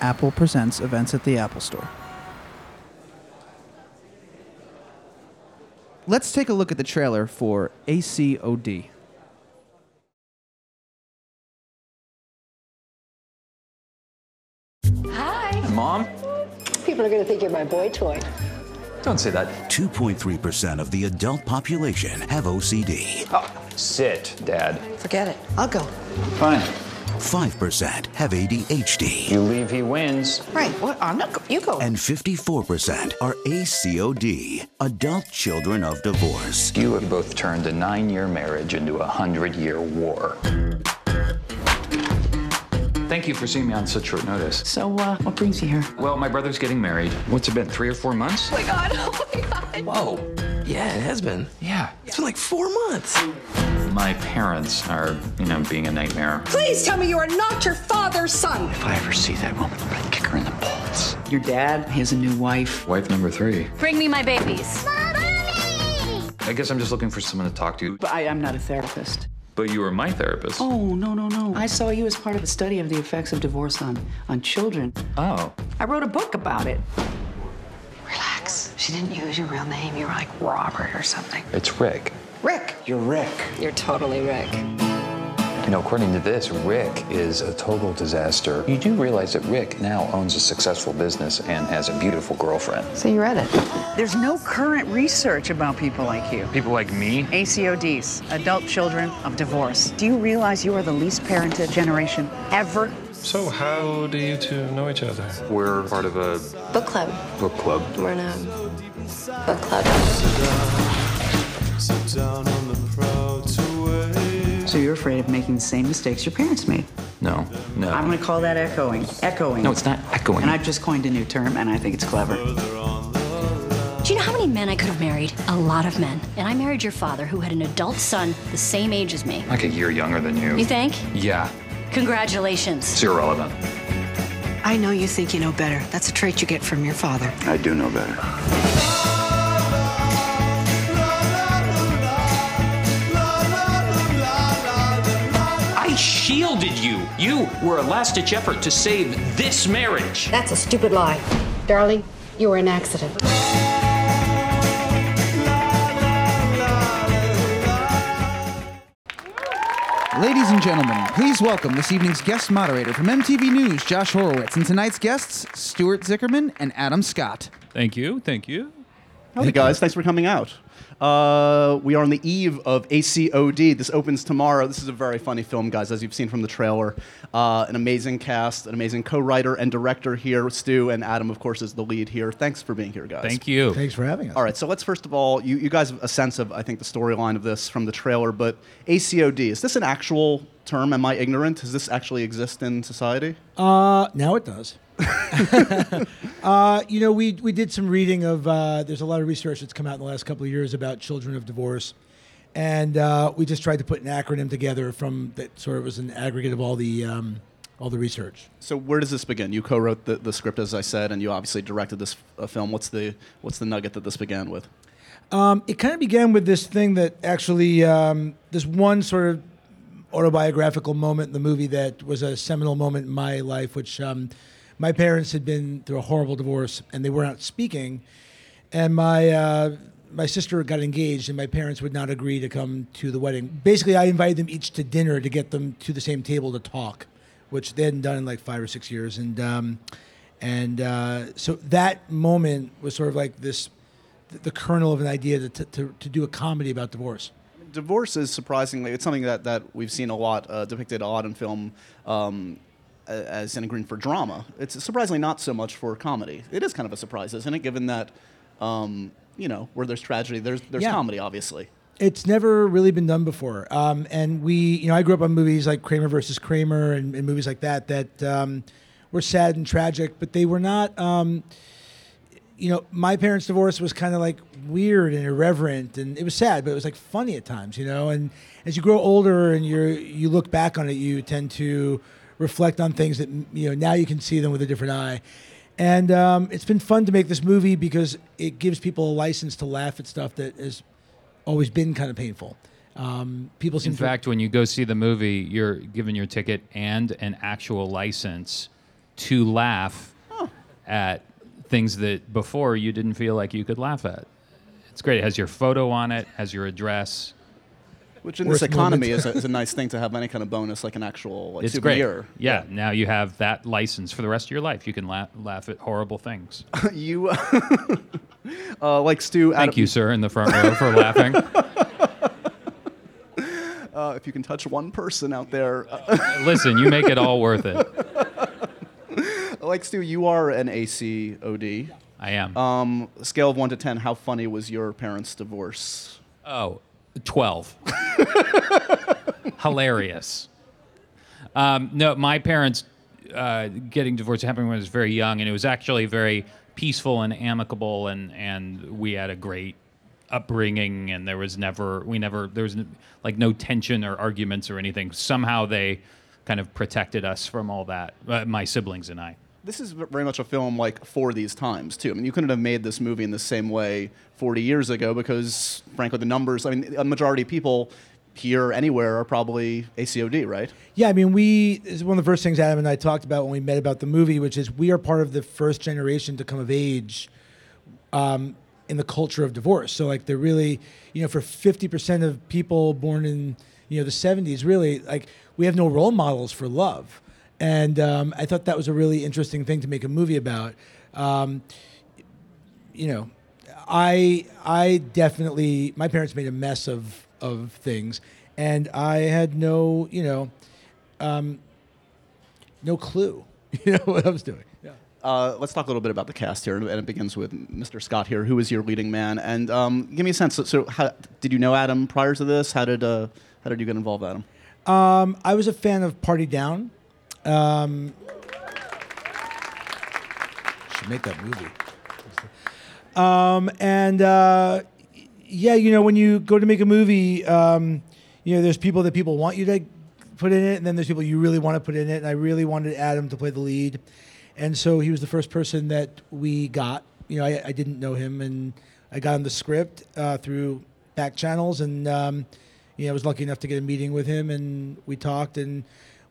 Apple Presents events at the Apple Store. Let's take a look at the trailer for ACOD. Hi. Mom? People are going to think you're my boy toy. Don't say that. 2.3% of the adult population have OCD. Oh, sit, Dad. Forget it. I'll go. Fine. 5% have ADHD. You leave, he wins. Right. What? I'm not. You go. And 54% are ACOD, adult children of divorce. You have both turned a nine year marriage into a hundred year war. Thank you for seeing me on such short notice. So, uh, what brings you here? Well, my brother's getting married. What's it been, three or four months? oh my god! Oh my god! Whoa. Yeah, it has been. Yeah. It's been like four months. My parents are, you know, being a nightmare. Please tell me you are not your father's son. If I ever see that woman, I'm gonna kick her in the balls. Your dad he has a new wife. Wife number three. Bring me my babies. Mommy! I guess I'm just looking for someone to talk to. But I, am not a therapist. But you were my therapist. Oh, no, no, no. I saw you as part of a study of the effects of divorce on, on children. Oh. I wrote a book about it. Relax. She didn't use your real name. You were like Robert or something. It's Rick. Rick. You're Rick. You're totally Rick. You know, according to this, Rick is a total disaster. You do realize that Rick now owns a successful business and has a beautiful girlfriend. So you read it. There's no current research about people like you. People like me? ACODs, adult children of divorce. Do you realize you are the least parented generation ever? So, how do you two know each other? We're part of a Book club. book club. We're in a book club. So you're afraid of making the same mistakes your parents made. No, no. I'm going to call that echoing. Echoing. No, it's not echoing. And I've just coined a new term, and I think it's clever. Do you know how many men I could have married? A lot of men. And I married your father, who had an adult son the same age as me. like a year younger than you. You think? Yeah, Congratulations. it's irrelevant. I know you think you know better. That's a trait you get from your father. I do know better. I shielded you. You were a last ditch effort to save this marriage. That's a stupid lie. Darling, you were an accident. Ladies and gentlemen, please welcome this evening's guest moderator from MTV News, Josh Horowitz, and tonight's guests, Stuart Zicherman and Adam Scott. Thank you. Thank you. Hey guys, thanks for coming out. Uh, we are on the eve of ACOD. This opens tomorrow. This is a very funny film, guys, as you've seen from the trailer. Uh, an amazing cast, an amazing co-writer and director here. Stu and Adam, of course, is the lead here. Thanks for being here, guys. Thank you. Thanks for having us. All right, so let's first of all, you, you guys have a sense of, I think, the storyline of this from the trailer, but ACOD, is this an actual term? Am I ignorant? Does this actually exist in society? Uh, now it does. uh, you know, we we did some reading of. Uh, there's a lot of research that's come out in the last couple of years about children of divorce, and uh, we just tried to put an acronym together from that sort of was an aggregate of all the um, all the research. So where does this begin? You co-wrote the, the script, as I said, and you obviously directed this uh, film. What's the what's the nugget that this began with? Um, it kind of began with this thing that actually um, this one sort of autobiographical moment in the movie that was a seminal moment in my life, which um, my parents had been through a horrible divorce and they weren't speaking, and my uh, my sister got engaged and my parents would not agree to come to the wedding. Basically, I invited them each to dinner to get them to the same table to talk, which they hadn't done in like five or six years, and um, and uh, so that moment was sort of like this the kernel of an idea to, to, to do a comedy about divorce. Divorce is surprisingly it's something that, that we've seen a lot uh, depicted a lot in film um, as in green for drama. It's surprisingly not so much for comedy. It is kind of a surprise, isn't it? Given that um, you know where there's tragedy, there's there's Yeah. comedy, obviously. It's never really been done before. Um, and we, you know, I grew up on movies like Kramer versus Kramer and, and movies like that that um, were sad and tragic, but they were not. Um, you know, my parents' divorce was kind of like weird and irreverent, and it was sad, but it was like funny at times, you know. And as you grow older and you you look back on it, you tend to reflect on things that you know now you can see them with a different eye. And um, it's been fun to make this movie because it gives people a license to laugh at stuff that has always been kind of painful. Um, people seem In to- fact, when you go see the movie, you're given your ticket and an actual license to laugh at things that before you didn't feel like you could laugh at. It's great. It has your photo on it, has your address. Which in this economy is a, is a nice thing to have any kind of bonus, like an actual like it's souvenir. great. Yeah, now you have that license for the rest of your life. You can laugh, laugh at horrible things. you uh, like Stu. Thank Adam- you, sir, in the front row for laughing. Uh, if you can touch one person out there, uh, Listen, you make it all worth it. like Stu, you are an ACOD. I am. Um, scale of one to ten, how funny was your parents' divorce? Oh, 12. Hilarious. Um, no, my parents uh, getting divorced happened when I was very young, and it was actually very peaceful and amicable, and, and we had a great upbringing, and there was never, we never, there was like no tension or arguments or anything. Somehow they kind of protected us from all that, uh, my siblings and I. This is very much a film like for these times too. I mean, you couldn't have made this movie in the same way 40 years ago because, frankly, the numbers. I mean, a majority of people here anywhere are probably ACOD, right? Yeah, I mean, we is one of the first things Adam and I talked about when we met about the movie, which is we are part of the first generation to come of age um, in the culture of divorce. So, like, they're really, you know, for fifty percent of people born in you know the '70s, really, like, we have no role models for love, and um, I thought that was a really interesting thing to make a movie about. Um, you know, I I definitely my parents made a mess of of things, and I had no you know, um, no clue, you know what I was doing. Yeah. Uh, let's talk a little bit about the cast here, and it begins with Mr. Scott here, who is your leading man, and um, give me a sense. So, so how, did you know Adam prior to this? How did uh, how did you get involved, Adam? Um, I was a fan of Party Down. Um, should make that movie. Um, and uh, yeah, you know, when you go to make a movie, um, you know, there's people that people want you to put in it, and then there's people you really want to put in it. And I really wanted Adam to play the lead, and so he was the first person that we got. You know, I, I didn't know him, and I got him the script uh, through back channels, and um, you know, I was lucky enough to get a meeting with him, and we talked, and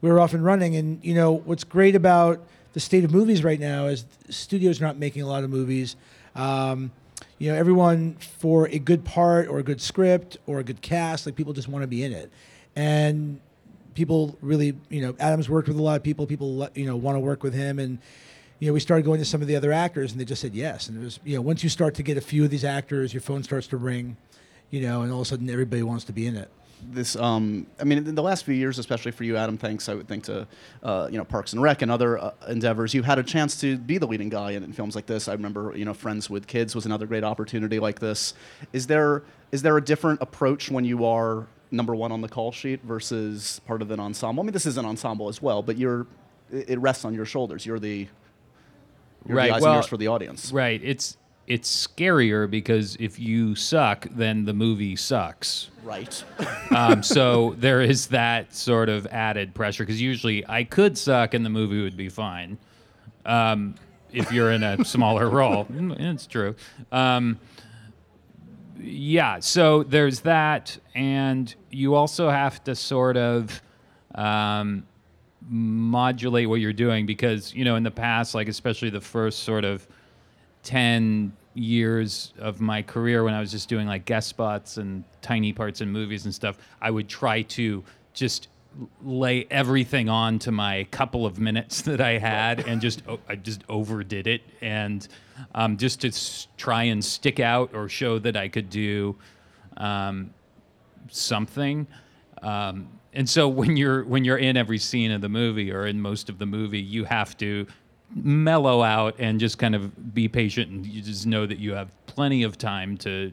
we were off and running. And you know, what's great about the state of movies right now is studios are not making a lot of movies. Um, you know, everyone for a good part or a good script or a good cast, like people just want to be in it, and people really, you know, Adam's worked with a lot of people. People, you know, want to work with him, and you know, we started going to some of the other actors, and they just said yes. And it was, you know, once you start to get a few of these actors, your phone starts to ring, you know, and all of a sudden everybody wants to be in it. This, um, I mean, in the last few years, especially for you, Adam, thanks, I would think to, uh, you know, Parks and Rec and other uh, endeavors, you've had a chance to be the leading guy in, in films like this. I remember, you know, Friends with Kids was another great opportunity like this. Is there is there a different approach when you are number one on the call sheet versus part of an ensemble? I mean, this is an ensemble as well, but you're it it rests on your shoulders. You're the you're right. the eyes well, and ears for the audience. Right. It's it's scarier because if you suck, then the movie sucks. Right. um, so there is that sort of added pressure because usually I could suck and the movie would be fine. Um, if you're in a smaller role, Mm, it's true. Um, yeah, so there's that, and you also have to sort of um, modulate what you're doing because you know in the past, like especially the first sort of ten years of my career when I was just doing like guest spots and tiny parts in movies and stuff, I would try to just lay everything on to my couple of minutes that I had and just I just overdid it and um, just to s- try and stick out or show that I could do um, something. Um, and so when you're when you're in every scene of the movie or in most of the movie, you have to mellow out and just kind of be patient and you just know that you have plenty of time to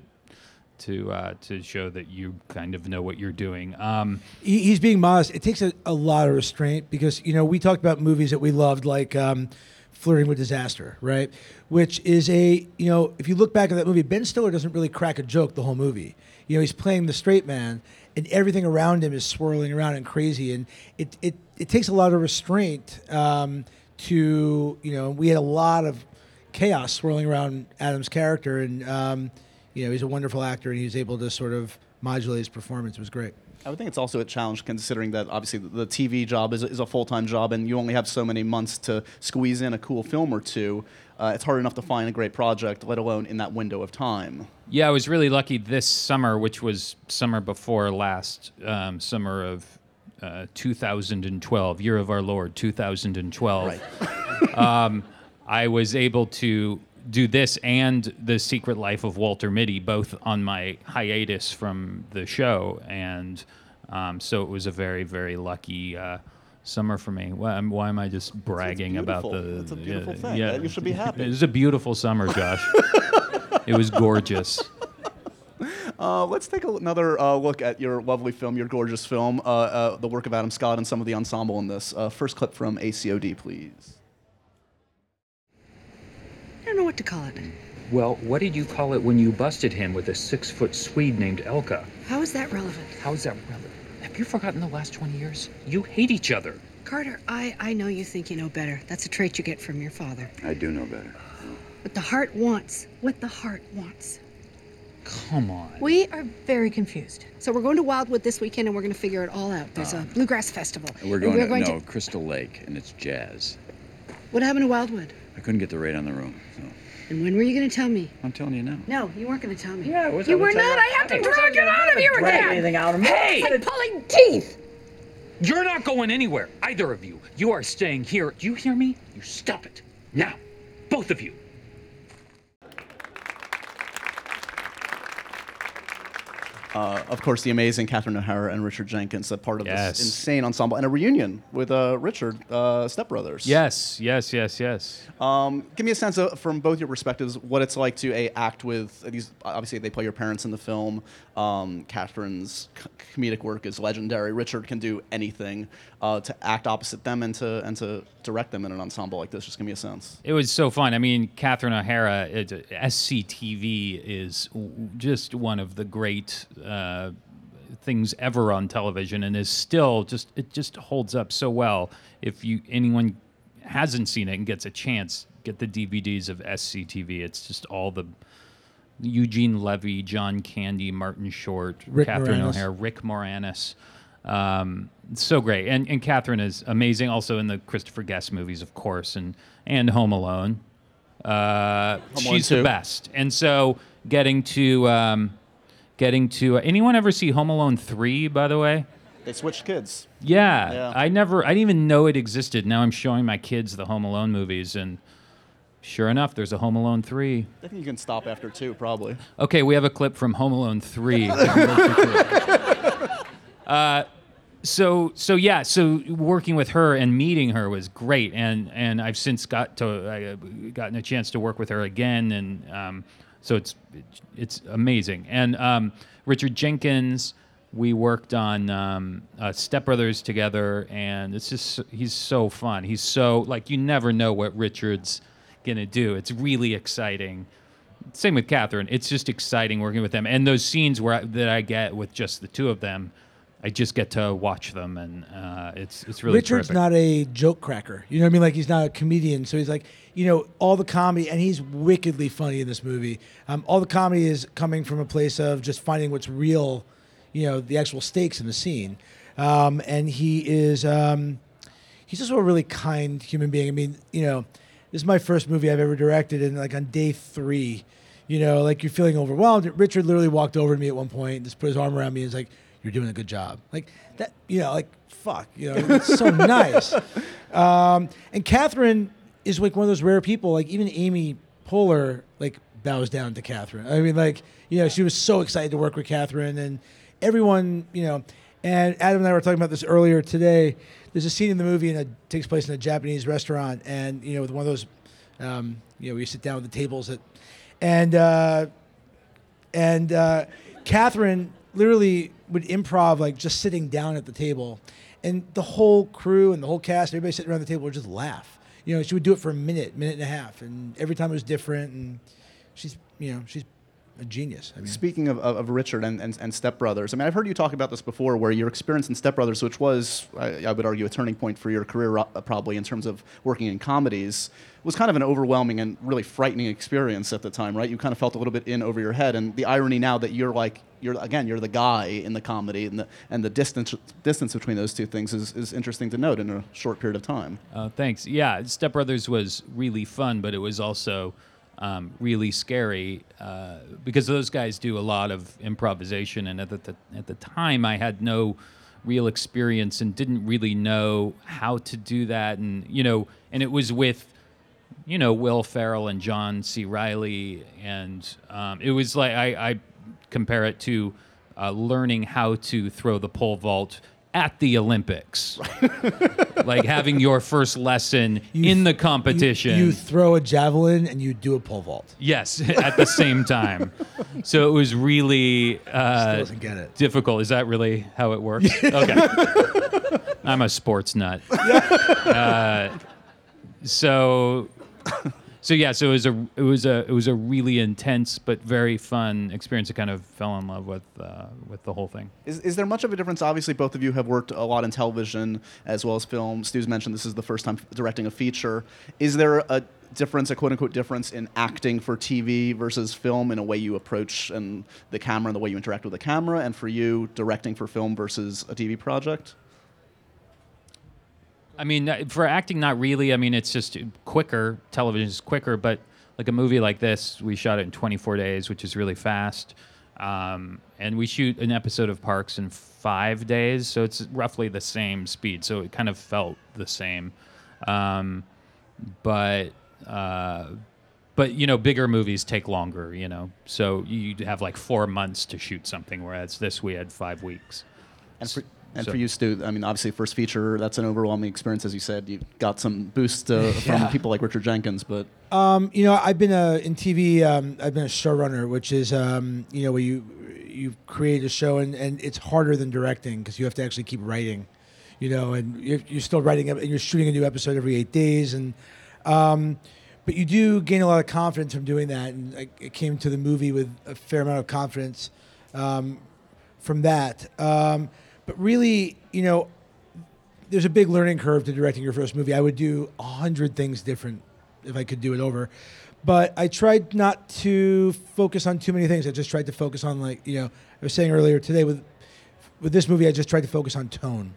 to uh, to show that you kind of know what you're doing. Um, he, he's being modest. It takes a, a lot of restraint because you know we talked about movies that we loved, like um, Flirting with Disaster, right? Which is a you know if you look back at that movie, Ben Stiller doesn't really crack a joke the whole movie. You know he's playing the straight man, and everything around him is swirling around and crazy, and it it, it takes a lot of restraint um, to you know we had a lot of chaos swirling around Adam's character, and um, you know he's a wonderful actor, and he was able to sort of modulate his performance. It was great. I would think it's also a challenge considering that obviously the TV job is, is a full time job and you only have so many months to squeeze in a cool film or two. Uh, it's hard enough to find a great project, let alone in that window of time. Yeah, I was really lucky this summer, which was summer before last, um, summer of uh, 2012, year of our Lord, 2012. um, I was able to do this and the Secret Life of Walter Mitty, both on my hiatus from the show, and um, so it was a very, very lucky. Uh, Summer for me. Why, am- why am I just bragging about the? It's a beautiful yeah, thing. Yeah, You should be happy. It was a beautiful summer, Josh. it was gorgeous. Uh, let's take a, another uh, look at your lovely film, your gorgeous film, uh, uh, the work of Adam Scott and some of the ensemble in this. Uh, first clip from ACOD, please. I don't know what to call it. Well, what did you call it when you busted him with a six foot Swede named Elka? How is that relevant? How is that relevant? Have you forgotten the last 20 years? You hate each other. Carter, I, I know you think you know better. That's a trait you get from your father. I do know better. But the heart wants what the heart wants. Come on. We are very confused. So we're going to Wildwood this weekend and we're going to figure it all out. There's a ah. bluegrass festival. We're and going, we're to, going no, Crystal Lake, and it's jazz. What happened to Wildwood? I couldn't get the rate on the room, so And when were you going to tell me? I'm telling you now. No, you weren't going to tell me. Yeah, I was You gonna were tell not. you. I have to Hey, drag it out of here drag again. anything out of me. Hey! It's like pulling teeth. You're not going anywhere, either of you. You are staying here. Do you hear me? You stop it. Now. Both of you. Uh, of course, the amazing Catherine O'Hara and Richard Jenkins, a part of Yes. this insane ensemble, and a reunion with uh, Richard uh, Step Brothers. Yes, yes, yes, yes. Um, give me a sense of, from both your perspectives, what it's like to a act with these. Obviously, they play your parents in the film. Um, Catherine's c- comedic work is legendary. Richard can do anything. Uh, to act opposite them and to and to direct them in an ensemble like this, just give me a sense. It was so fun. I mean, Catherine O'Hara, it, SCTV is w- just one of the great uh, things ever on television, and is still just it just holds up so well. If you anyone hasn't seen it and gets a chance, get the DVDs of SCTV. It's just all the Eugene Levy, John Candy, Martin Short, Rick Catherine Moranis. O'Hara, Rick Moranis. Um, so great, and and Catherine is amazing. Also in the Christopher Guest movies, of course, and and Home Alone. Uh, Alone she's the best, and so getting to um, getting to anyone ever see Home Alone three? By the way, They switched kids. yeah, Yeah. I never, I didn't even know it existed. Now I'm showing my kids the Home Alone movies, and sure enough, there's a Home Alone three. I think you can stop after two, probably. Okay, we have a clip from Home Alone 3. uh, so so yeah, so working with her and meeting her was great, and and I've since got to I, uh, gotten a chance to work with her again, and um, so it's it's amazing. And um, Richard Jenkins, we worked on um, uh, Step Brothers together, and it's just he's so fun. He's so like you never know what Richard's gonna do. It's really exciting same with Catherine. It's just exciting working with them, and those scenes where I, that I get with just the two of them, I just get to watch them, and uh, it's it's really Richard's terrific. not a joke cracker. You know what I mean? Like he's not a comedian, so he's like, you know, all the comedy, and he's wickedly funny in this movie. Um, all the comedy is coming from a place of just finding what's real, you know, the actual stakes in the scene. Um, and he is, um, he's just a really kind human being. I mean, you know, this is my first movie I've ever directed, and like on day three, you know, like you're feeling overwhelmed. Richard literally walked over to me at one point, and just put his arm around me, and was like, "You're doing a good job." Like that, you know, like fuck, you know, it's so nice. Um, and Catherine is like one of those rare people. Like even Amy Poehler like bows down to Catherine. I mean, like you know, she was so excited to work with Catherine, and everyone, you know. And Adam and I were talking about this earlier today. There's a scene in the movie, and it takes place in a Japanese restaurant, and you know, with one of those, um, you know, we sit down at the tables at, and uh, and uh, Catherine literally would improv like just sitting down at the table, and the whole crew and the whole cast, everybody sitting around the table would just laugh. You know, she would do it for a minute, minute and a half, and every time it was different. And she's, you know, she's a genius. I mean, Speaking of, of, of Richard and, and, and Step Brothers, I mean, I've heard you talk about this before, where your experience in Step Brothers, which was, I, I would argue, a turning point for your career, uh, probably in terms of working in comedies, was kind of an overwhelming and really frightening experience at the time, right? You kind of felt a little bit in over your head, and the irony now that you're like you're again you're the guy in the comedy, and the and the distance distance between those two things is, is interesting to note in a short period of time. Uh, thanks. Yeah, Step Brothers was really fun, but it was also um, really scary uh, because those guys do a lot of improvisation, and at the, at the time, I had no real experience and didn't really know how to do that, and you know, and it was with you know Will Ferrell and John C. Reilly, and um, it was like I, I compare it to uh, learning how to throw the pole vault at the Olympics, like having your first lesson in the competition. You throw a javelin and you do a pole vault. Yes, at the same time. so it was really uh, Still doesn't get it. difficult. Is that really how it works? Okay. I'm a sports nut. Uh, so, so yeah. So it was a it was a it was a really intense but very fun experience. I kind of fell in love with uh, with the whole thing. Is, is there much of a difference? Obviously, both of you have worked a lot in television as well as film. Stu's mentioned this is the first time directing a feature. Is there a difference, a quote unquote difference, in acting for TV versus film in a way you approach and the camera and the way you interact with the camera, and for you directing for film versus a TV project? I mean, uh, for acting, not really. I mean, it's just quicker. Television is quicker, but like a movie like this, we shot it in 24 days, which is really fast. Um, and we shoot an episode of Parks in five days, so it's roughly the same speed. So it kind of felt the same. Um, but uh, but you know, bigger movies take longer. You know, so you have like four months to shoot something, whereas this we had five weeks. And for, and So- for you, Stu, I mean, obviously, first feature, that's an overwhelming experience, as you said. You got some boost uh, from Yeah. people like Richard Jenkins, but Um, you know, I've been a in TV. Um, I've been a showrunner, which is um, you know where you you create a show and, and it's harder than directing because you have to actually keep writing, you know, and you're, you're still writing and you're shooting a new episode every eight days, and um, but you do gain a lot of confidence from doing that, and I, I came to the movie with a fair amount of confidence um, from that. Um, but really, you know, there's a big learning curve to directing your first movie. I would do a hundred things different if I could do it over. But I tried not to focus on too many things. I just tried to focus on like, you know, I was saying earlier today with with this movie I just tried to focus on tone.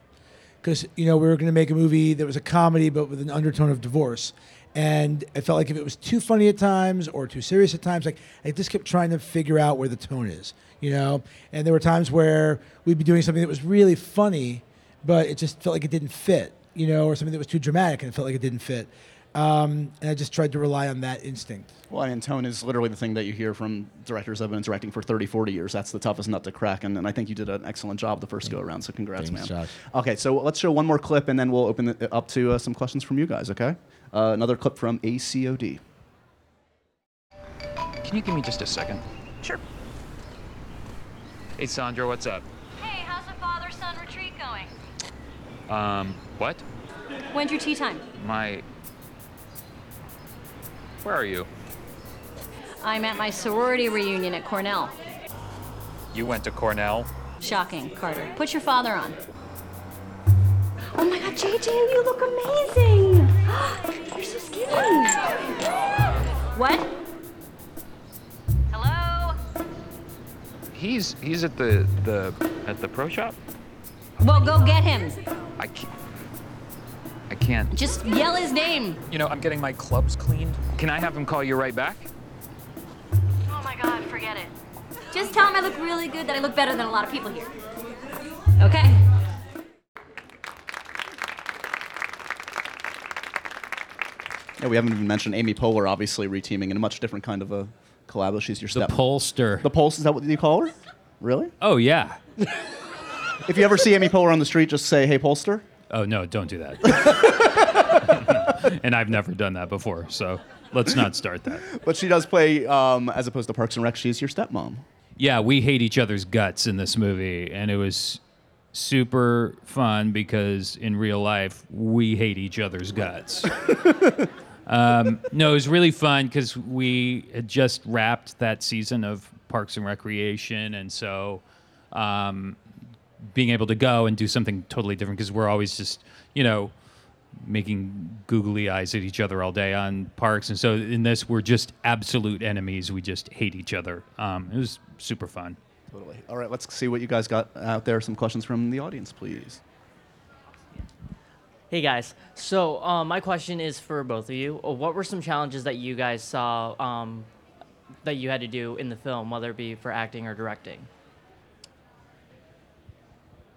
Cuz you know, we were going to make a movie that was a comedy but with an undertone of divorce. And I felt like if it was too funny at times or too serious at times, like I just kept trying to figure out where the tone is, you know? And there were times where we'd be doing something that was really funny, but it just felt like it didn't fit, you know, or something that was too dramatic and it felt like it didn't fit. Um, and I just tried to rely on that instinct. Well, I mean, tone is literally the thing that you hear from directors that have been directing for 30, 40 years. That's the toughest nut to crack, and, and I think you did an excellent job the first go around, so congrats, Thanks, man. Josh. Okay, so let's show one more clip, and then we'll open it up to uh, some questions from you guys, okay? Uh, another clip from ACOD. Can you give me just a second? Sure. Hey, Sandra, what's up? Hey, how's the father son retreat going? Um, what? When's your tea time? My. Where are you? I'm at my sorority reunion at Cornell. You went to Cornell? Shocking, Carter. Put your father on. Oh my god, JJ, you look amazing! You're so skinny! What? Hello? He's he's at the the at the pro shop. Well, go get him. I can't. I can't. Just yell his name. You know, I'm getting my clubs cleaned. Can I have him call you right back? Oh my god, forget it. Just tell him I look really good, that I look better than a lot of people here. Okay? Yeah, we haven't even mentioned Amy Poehler, obviously reteaming in a much different kind of a collab. She's your The step. Polster. The Pulse, is that what you call her? Really? Oh yeah. If you ever see Amy Poehler on the street, just say, hey, Polster. Oh no, don't do that. and I've never done that before, so let's not start that. But she does play, um, as opposed to Parks and Rec, she's your stepmom. Yeah, we hate each other's guts in this movie, and it was super fun because in real life we hate each other's guts. um, no, it was really fun because we had just wrapped that season of Parks and Recreation, and so um, being able to go and do something totally different because we're always just you know making googly eyes at each other all day on parks and so in this we're just absolute enemies we just hate each other um, it was super fun Totally. All right, let's see what you guys got out there. Some questions from the audience, please. Hey guys. So um, my question is for both of you. Uh, What were some challenges that you guys saw um, that you had to do in the film, whether it be for acting or directing?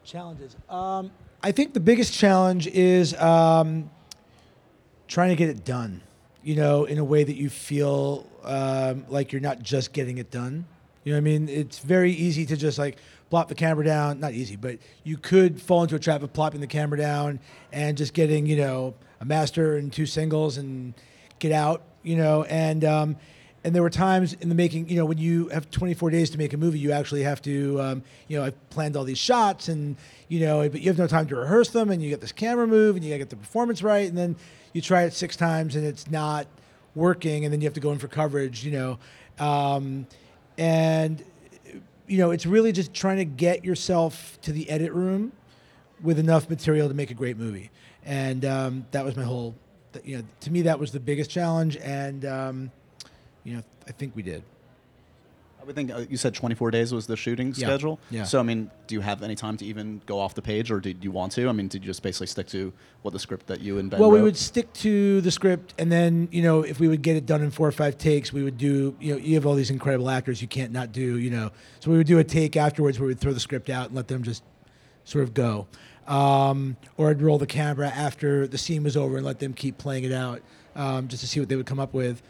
Challenges. Um, I think the biggest challenge is um, trying to get it done. You know, in a way that you feel um, like you're not just getting it done. You know I mean? It's very easy to just like plop the camera down. Not easy, but you could fall into a trap of plopping the camera down and just getting, you know, a master and two singles and get out. You know, and um, and there were times in the making, you know, when you have 24 days to make a movie, you actually have to, um, you know, I've planned all these shots and, you know, but you have no time to rehearse them and you get this camera move and you gotta get the performance right. And then you try it six times and it's not working and then you have to go in for coverage, you know. Um, and, you know, it's really just trying to get yourself to the edit room with enough material to make a great movie. And um, that was my whole, you know, to me, that was the biggest challenge. And, um, you know, I think we did. I would think uh, you said 24 days was the shooting Yeah, schedule. yeah. So I mean, do you have any time to even go off the page, or did you want to? I mean, did you just basically stick to what the script that you and Ben well, we wrote? would stick to the script, and then you know, if we would get it done in four or five takes, we would do. You know, you have all these incredible actors, you can't not do. You know, so we would do a take afterwards where we'd throw the script out and let them just sort of go, um, or I'd roll the camera after the scene was over and let them keep playing it out, um, just to see what they would come up with.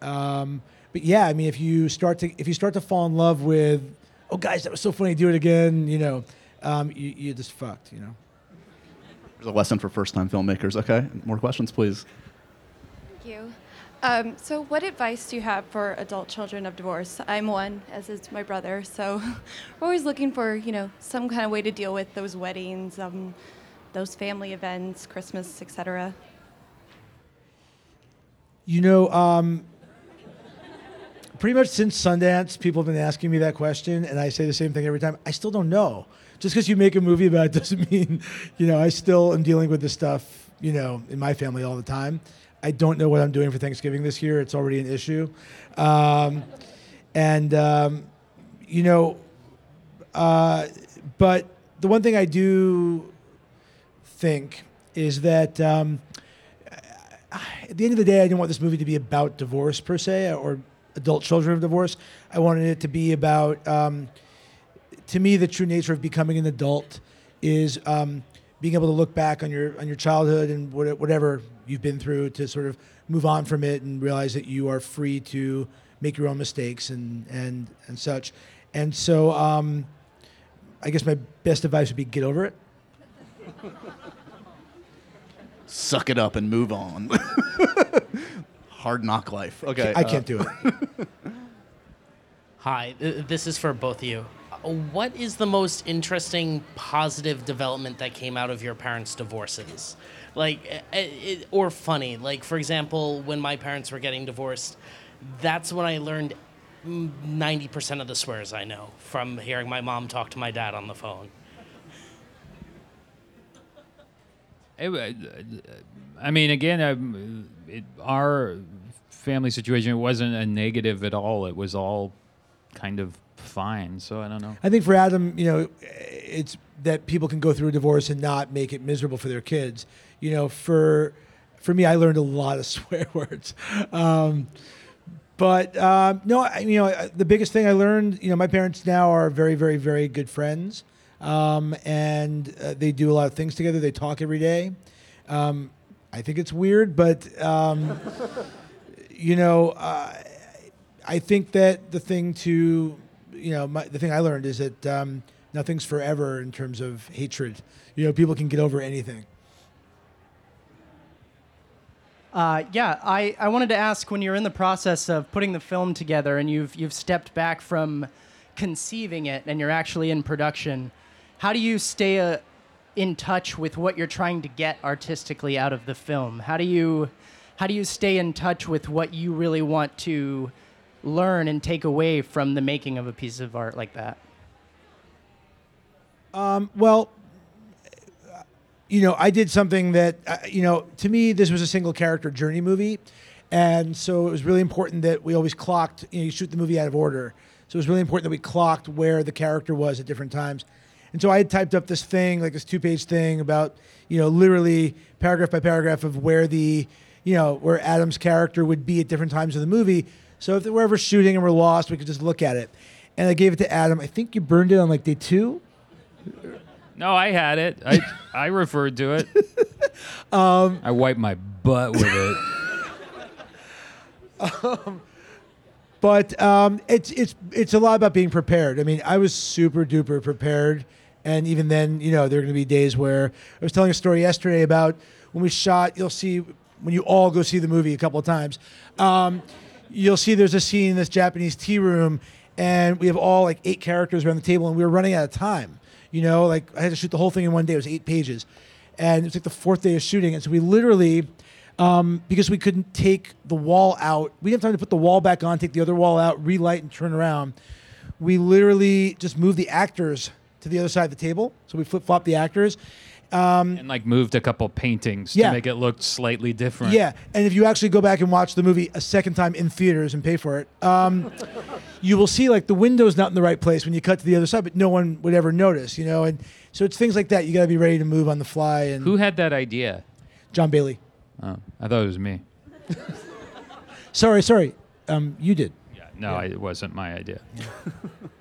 Um, but yeah, I mean, if you start to if you start to fall in love with, oh guys, that was so funny, do it again. You know, um, you you just fucked. You know. There's a lesson for first-time filmmakers. Okay, more questions, please. Thank you. Um, so, what advice do you have for adult children of divorce? I'm one, as is my brother. So, we're always looking for, you know, some kind of way to deal with those weddings, um, those family events, Christmas, etc. You know, um, pretty much since Sundance, people have been asking me that question, and I say the same thing every time. I still don't know. Just because you make a movie about it doesn't mean, you know, I still am dealing with this stuff, you know, in my family all the time. I don't know what I'm doing for Thanksgiving this year. It's already an issue. Um, and, um, you know, uh, but the one thing I do think is that um, at the end of the day, I didn't want this movie to be about divorce per se or adult children of divorce. I wanted it to be about, um, to me, the true nature of becoming an adult is um, being able to look back on your on your childhood and what- whatever you've been through to sort of move on from it and realize that you are free to make your own mistakes and and and such. And so, um, I guess my best advice would be get over it. Suck it up and move on. Hard knock life. Okay, I can't do it. Hi, this is for both of you. Uh, What is the most interesting positive development that came out of your parents' divorces? Like, uh, uh, it, or funny? Like, for example, when my parents were getting divorced, that's when I learned mm, 90% of the swears I know from hearing my mom talk to my dad on the phone. I mean, again, it, our family situation it wasn't a negative at all. It was all kind of fine. So I don't know. I think for Adam, you know, it's that people can go through a divorce and not make it miserable for their kids. You know, for for me, I learned a lot of swear words. Um, but um, no, I, you know, the biggest thing I learned, you know, my parents now are very, very, very good friends, um, and uh, they do a lot of things together. They talk every day. Um, I think it's weird, but um, you know, uh, I think that the thing to, you know, my, the thing I learned is that um, nothing's forever in terms of hatred. You know, people can get over anything. Uh, yeah, I, I wanted to ask when you're in the process of putting the film together and you've you've stepped back from conceiving it and you're actually in production, how do you stay uh, in touch with what you're trying to get artistically out of the film? How do you how do you stay in touch with what you really want to learn and take away from the making of a piece of art like that? Um, well, you know, I did something that, uh, you know, to me, this was a single character journey movie. And so it was really important that we always clocked, you know, you shoot the movie out of order. So it was really important that we clocked where the character was at different times. And so I had typed up this thing, like this two page thing about, you know, literally paragraph by paragraph of where the, you know, where Adam's character would be at different times of the movie. So if we're ever shooting and we're lost, we could just look at it. And I gave it to Adam. I think you burned it on like day two. No, I had it. I I referred to it. Um, I wiped my butt with it. um, but um, it's it's it's a lot about being prepared. I mean, I was super duper prepared, and even then, you know, there are going to be days where I was telling a story yesterday about when we shot. You'll see when you all go see the movie a couple of times. Um, you'll see there's a scene in this Japanese tea room, and we have all like eight characters around the table, and we were running out of time. You know, like I had to shoot the whole thing in one day. It was eight pages, and it was like the fourth day of shooting, and so we literally um, because we couldn't take the wall out. We didn't have time to put the wall back on, take the other wall out, relight, and turn around. We literally just moved the actors to the other side of the table. So we flip flopped the actors. Um, and like moved a couple paintings Yeah. to make it look slightly different. yeah, and if you actually go back and watch the movie a second time in theaters and pay for it, um, you will see like the window's not in the right place when you cut to the other side, but no one would ever notice, you know. And so it's things like that. You got to be ready to move on the fly. And Who had that idea? John Bailey. Oh, I thought it was me. Sorry, sorry. Um, you did. Yeah, no, I, it wasn't my idea.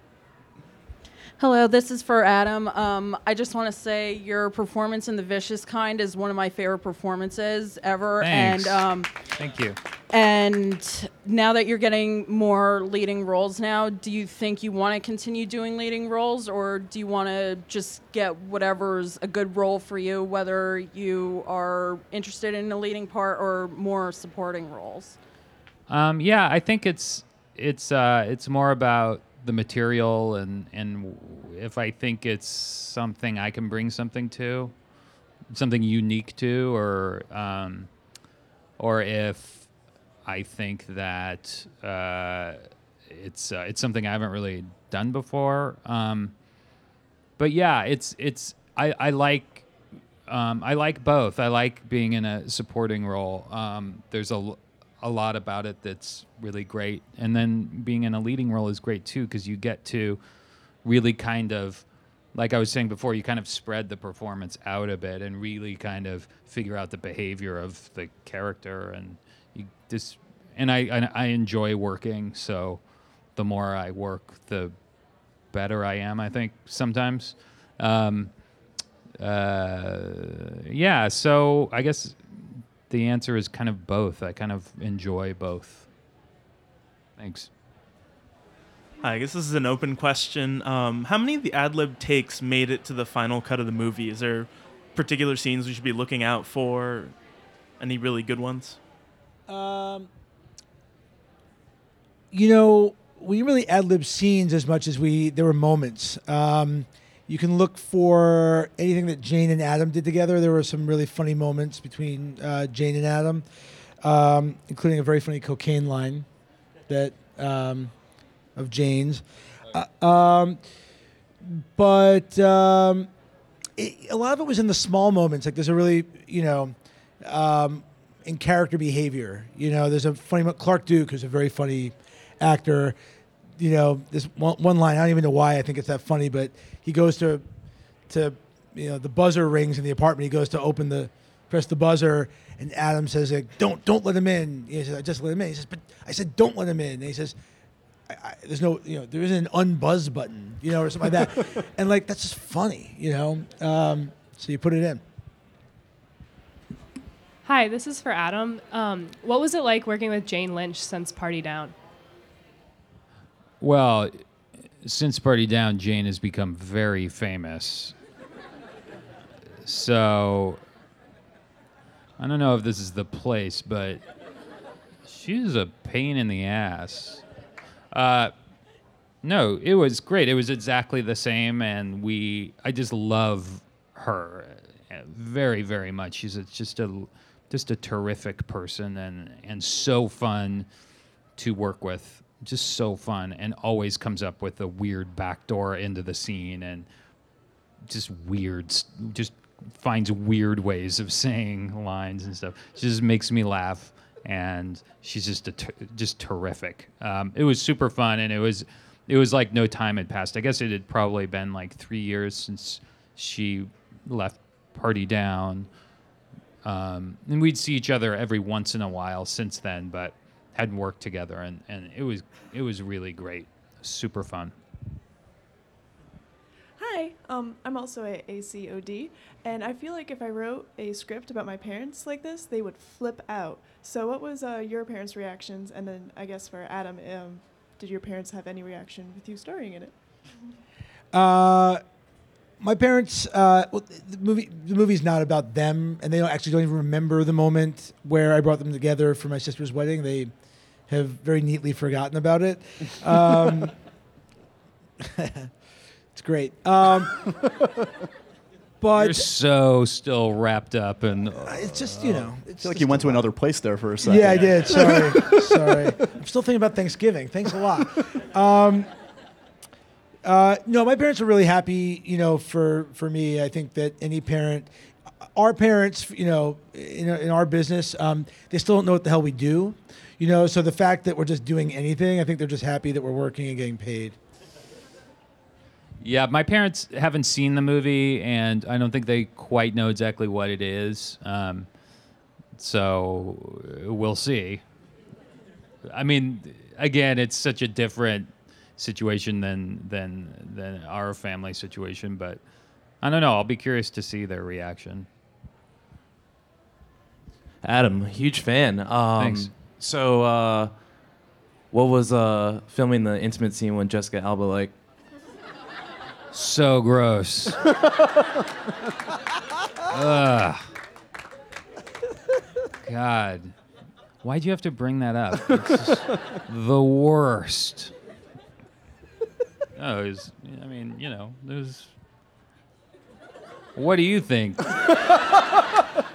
Hello, this is for Adam. Um, I just want to say your performance in The Vicious Kind is one of my favorite performances ever. Thanks. And um, Thank you. and now that you're getting more leading roles now, do you think you want to continue doing leading roles, or do you want to just get whatever's a good role for you, whether you are interested in a leading part or more supporting roles? Um, yeah, I think it's it's uh, it's more about the material and and if I think it's something I can bring something to, something unique to, or um, or if I think that uh, it's uh, it's something I haven't really done before. Um, but yeah, it's it's I, I like um, I like both. I like being in a supporting role. Um, there's a a lot about it that's really great, and then being in a leading role is great too because you get to really kind of like I was saying before, you kind of spread the performance out a bit and really kind of figure out the behavior of the character, and you just and I I, I enjoy working, so the more I work, the better I am. I think sometimes. Um, uh, yeah, so I guess the answer is kind of both. I kind of enjoy both. Thanks. Hi, I guess this is an open question. Um, how many of the ad lib takes made it to the final cut of the movie? Is there particular scenes we should be looking out for? Any really good ones? Um, you know, we really ad lib scenes as much as we there were moments. Um, you can look for anything that Jane and Adam did together. There were some really funny moments between uh, Jane and Adam, um, including a very funny cocaine line that um, of Jane's. Uh, um, but um, it, a lot of it was in the small moments. Like there's a really, you know, um, in character behavior. You know, there's a funny Clark Duke, who's a very funny actor. You know, this one, one line. I don't even know why I think it's that funny, but he goes to, to, you know, the buzzer rings in the apartment. He goes to open the, press the buzzer, and Adam says, like, "Don't, don't let him in." He says, "I just let him in." He says, "But I said don't let him in." And he says, I, I, "There's no, you know, there isn't an unbuzz button, you know, or something like that." and like that's just funny, you know. Um, so you put it in. Hi, this is for Adam. Um, what was it like working with Jane Lynch since Party Down? Well, since Party Down, Jane has become very famous. So I don't know if this is the place, but she's a pain in the ass. Uh, no, it was great. It was exactly the same, and we. I just love her uh, very, very much. She's a, just a just a terrific person, and and so fun to work with. Just so fun, and always comes up with a weird backdoor into the scene, and just weird, just finds weird ways of saying lines and stuff. She just makes me laugh, and she's just a ter- just terrific. Um, it was super fun, and it was it was like no time had passed. I guess it had probably been like three years since she left Party Down. Um, and we'd see each other every once in a while since then, but hadn't worked together, and, and it was it was really great, super fun. Hi, um, I'm also a ACOD, and I feel like if I wrote a script about my parents like this, they would flip out. So, what was uh, your parents' reactions? And then, I guess for Adam, um, did your parents have any reaction with you starring in it? Uh, my parents. Uh, well, the movie. The movie's not about them, and they don't actually don't even remember the moment where I brought them together for my sister's wedding. They have very neatly forgotten about it. Um, it's great. Um, but You're so still wrapped up in. it's just you know. I feel like you went to another place there for a second. Yeah, I did. Sorry, sorry. I'm still thinking about Thanksgiving. Thanks a lot. Um, uh, no, my parents are really happy. You know, for for me, I think that any parent, our parents, you know, in, in our business, um, they still don't know what the hell we do. You know, so the fact that we're just doing anything, I think they're just happy that we're working and getting paid. Yeah, my parents haven't seen the movie, and I don't think they quite know exactly what it is. Um, so uh, we'll see. I mean, again, it's such a different situation than than than our family situation, but I don't know. I'll be curious to see their reaction. Adam, huge fan. Um, Thanks. So, uh, what was uh, filming the intimate scene with Jessica Alba like? So gross. Ugh. God. Why'd you have to bring that up? It's the worst. Oh, it was, I mean, you know, there's. What do you think?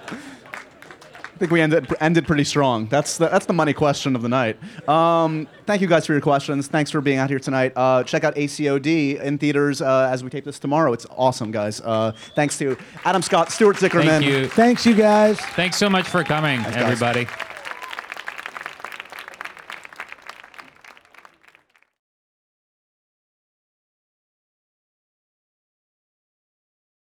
I think we ended ended pretty strong. That's the, that's the money question of the night. Um, thank you guys for your questions. Thanks for being out here tonight. Uh, check out ACOD in theaters uh, as we tape this tomorrow. It's awesome, guys. Uh, thanks to Adam Scott, Stuart Zicherman. Thank you. Thanks, you guys. Thanks so much for coming, guys. everybody.